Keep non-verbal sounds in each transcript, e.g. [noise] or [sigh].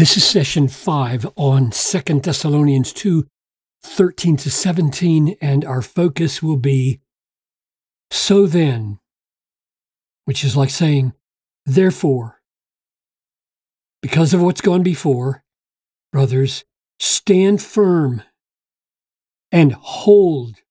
This is session five on Second Thessalonians 2 13 to 17, and our focus will be so then, which is like saying, therefore, because of what's gone before, brothers, stand firm and hold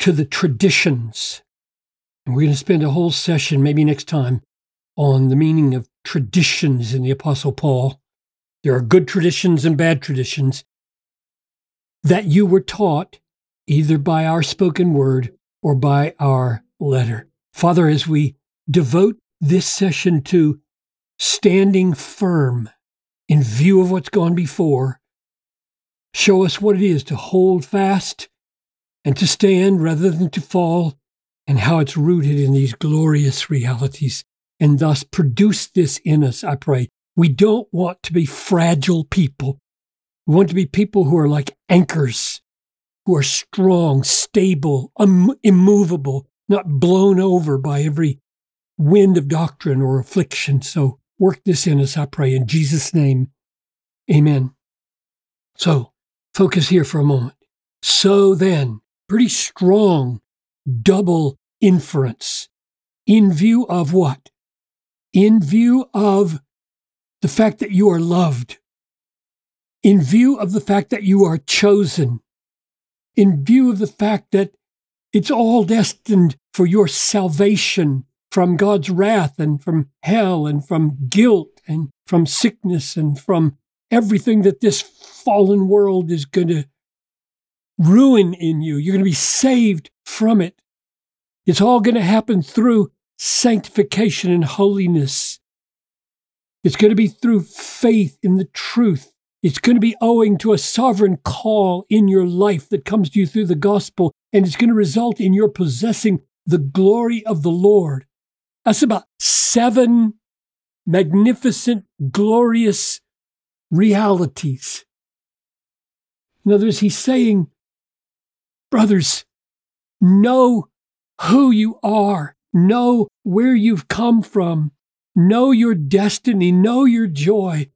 to the traditions. And we're going to spend a whole session, maybe next time, on the meaning of traditions in the Apostle Paul. There are good traditions and bad traditions that you were taught either by our spoken word or by our letter. Father, as we devote this session to standing firm in view of what's gone before, show us what it is to hold fast and to stand rather than to fall, and how it's rooted in these glorious realities, and thus produce this in us, I pray, we don't want to be fragile people. We want to be people who are like anchors, who are strong, stable, um, immovable, not blown over by every wind of doctrine or affliction. So work this in us, I pray, in Jesus' name. Amen. So focus here for a moment. So then, pretty strong double inference in view of what? In view of the fact that you are loved, in view of the fact that you are chosen, in view of the fact that it's all destined for your salvation from God's wrath and from hell and from guilt and from sickness and from everything that this fallen world is going to ruin in you. You're going to be saved from it. It's all going to happen through sanctification and holiness. It's going to be through faith in the truth. It's going to be owing to a sovereign call in your life that comes to you through the gospel, and it's going to result in your possessing the glory of the Lord. That's about seven magnificent, glorious realities. In other words, he's saying, brothers, know who you are, know where you've come from, Know your destiny, know your joy.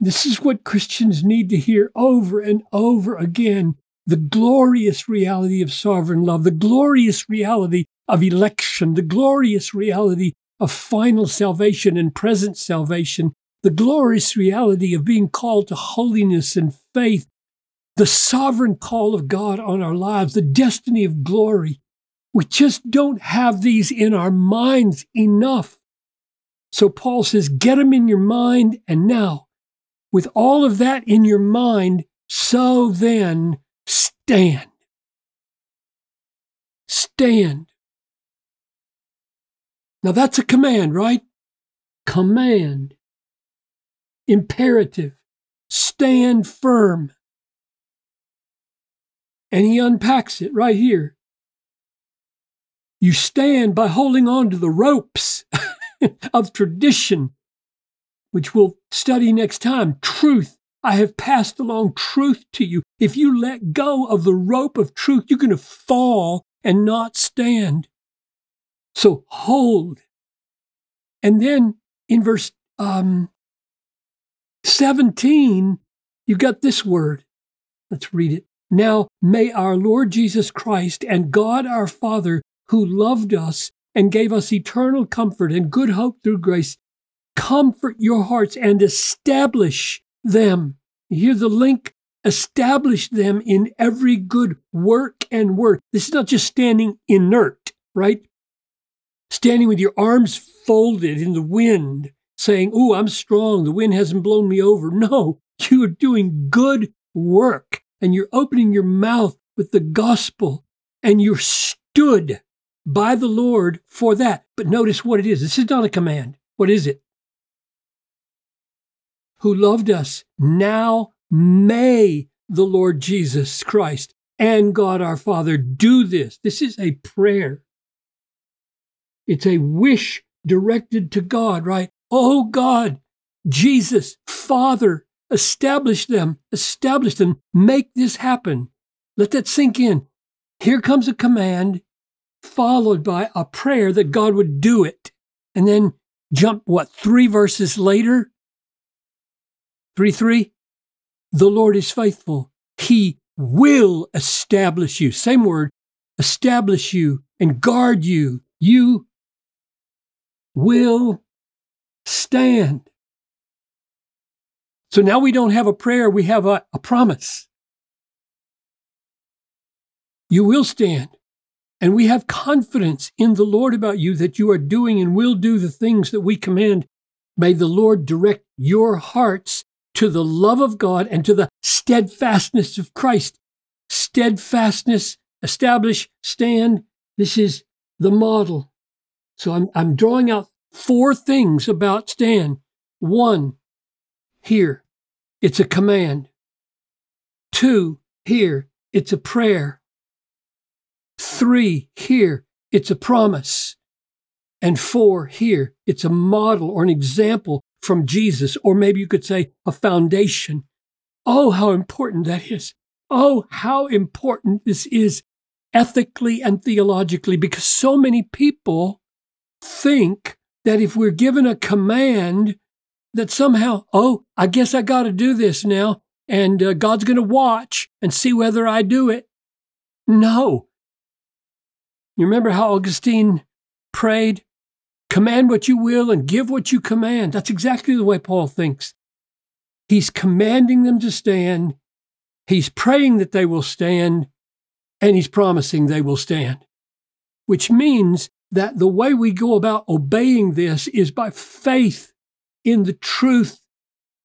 This is what Christians need to hear over and over again the glorious reality of sovereign love, the glorious reality of election, the glorious reality of final salvation and present salvation, the glorious reality of being called to holiness and faith, the sovereign call of God on our lives, the destiny of glory. We just don't have these in our minds enough. So Paul says, get them in your mind. And now, with all of that in your mind, so then stand. Stand. Now that's a command, right? Command. Imperative. Stand firm. And he unpacks it right here. You stand by holding on to the ropes. [laughs] of tradition, which we'll study next time. Truth. I have passed along truth to you. If you let go of the rope of truth, you're going to fall and not stand. So hold. And then in verse um, 17, you've got this word. Let's read it. Now may our Lord Jesus Christ and God our Father, who loved us and gave us eternal comfort and good hope through grace, comfort your hearts and establish them. Hear the link? Establish them in every good work and word. This is not just standing inert, right? Standing with your arms folded in the wind, saying, Oh, I'm strong. The wind hasn't blown me over. No, you are doing good work and you're opening your mouth with the gospel and you're stood by the Lord for that. But notice what it is. This is not a command. What is it? Who loved us. Now may the Lord Jesus Christ and God our Father do this. This is a prayer. It's a wish directed to God, right? Oh God, Jesus, Father, establish them, establish them, make this happen. Let that sink in. Here comes a command followed by a prayer that God would do it. And then jump, what, three verses later? 3 3. The Lord is faithful. He will establish you. Same word, establish you and guard you. You will stand. So now we don't have a prayer, we have a, a promise. You will stand. And we have confidence in the Lord about you that you are doing and will do the things that we command. May the Lord direct your hearts to the love of God and to the steadfastness of Christ. Steadfastness, establish, stand. This is the model. So I'm, I'm drawing out four things about stand. One, here, it's a command. Two, here, it's a prayer. Three, here, it's a promise. And four, here, it's a model or an example from Jesus, or maybe you could say a foundation. Oh, how important that is. Oh, how important this is ethically and theologically, because so many people think that if we're given a command, that somehow, oh, I guess I got to do this now, and uh, God's going to watch and see whether I do it. No. You remember how Augustine prayed? Command what you will and give what you command. That's exactly the way Paul thinks. He's commanding them to stand, he's praying that they will stand, and he's promising they will stand, which means that the way we go about obeying this is by faith in the truth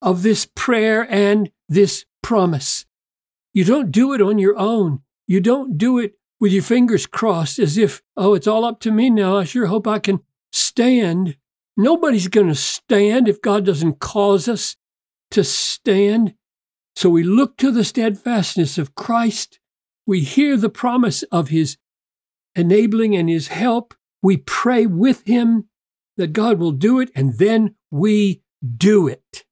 of this prayer and this promise. You don't do it on your own. You don't do it with your fingers crossed as if, oh, it's all up to me now. I sure hope I can stand. Nobody's going to stand if God doesn't cause us to stand. So we look to the steadfastness of Christ. We hear the promise of his enabling and his help. We pray with him that God will do it, and then we do it.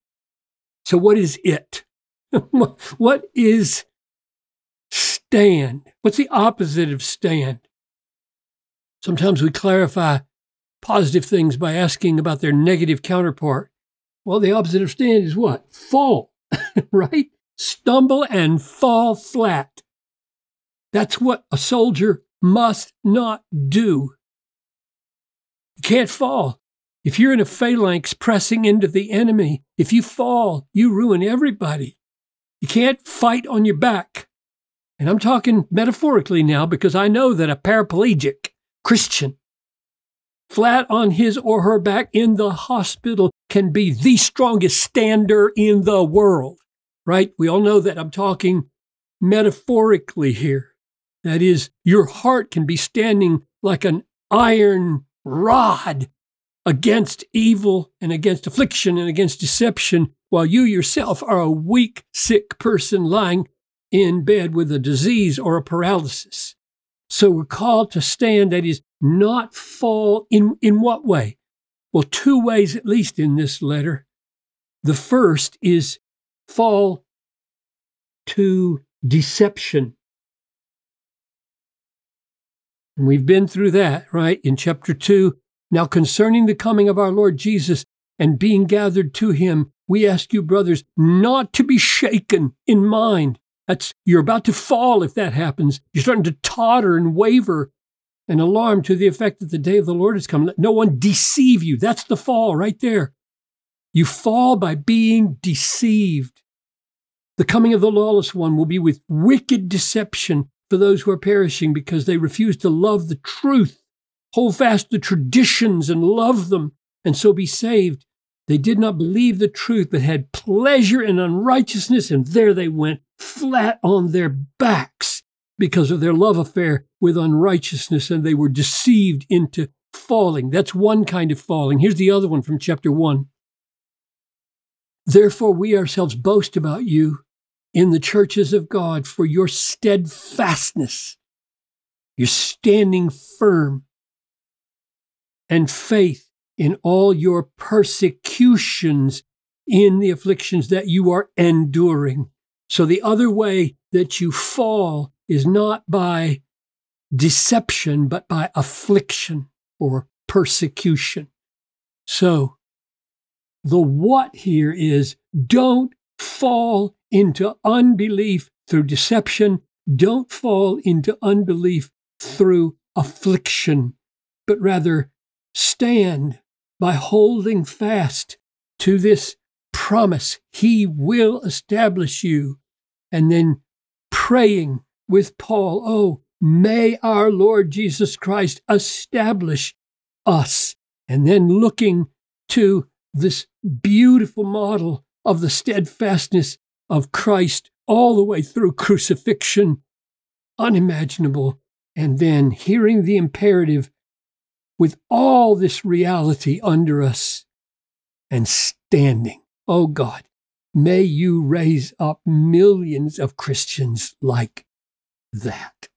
So, what is it? [laughs] what is stand? What's the opposite of stand? Sometimes we clarify positive things by asking about their negative counterpart. Well, the opposite of stand is what? Fall, [laughs] right? Stumble and fall flat. That's what a soldier must not do. You can't fall. If you're in a phalanx pressing into the enemy, if you fall, you ruin everybody. You can't fight on your back. And I'm talking metaphorically now because I know that a paraplegic Christian flat on his or her back in the hospital can be the strongest stander in the world, right? We all know that I'm talking metaphorically here. That is, your heart can be standing like an iron rod against evil and against affliction and against deception, while you yourself are a weak, sick person lying in bed with a disease or a paralysis. So we're called to stand, that is, not fall in, in what way? Well, two ways at least in this letter. The first is fall to deception. And we've been through that, right? In chapter 2. Now, concerning the coming of our Lord Jesus and being gathered to him, we ask you, brothers, not to be shaken in mind. That's you're about to fall if that happens. You're starting to totter and waver and alarm to the effect that the day of the Lord has come. Let no one deceive you. That's the fall right there. You fall by being deceived. The coming of the lawless one will be with wicked deception for those who are perishing because they refuse to love the truth, hold fast the traditions and love them, and so be saved. They did not believe the truth, but had pleasure in unrighteousness, and there they went flat on their backs because of their love affair with unrighteousness, and they were deceived into falling. That's one kind of falling. Here's the other one from chapter 1. Therefore, we ourselves boast about you in the churches of God for your steadfastness, your standing firm, and faith in all your persecutions in the afflictions that you are enduring. So, the other way that you fall is not by deception, but by affliction or persecution. So, the what here is don't fall into unbelief through deception. Don't fall into unbelief through affliction, but rather stand by holding fast to this promise. He will establish you. And then praying with Paul, oh, may our Lord Jesus Christ establish us. And then looking to this beautiful model of the steadfastness of Christ all the way through crucifixion, unimaginable. And then hearing the imperative with all this reality under us and standing. Oh God, may you raise up millions of Christians like that.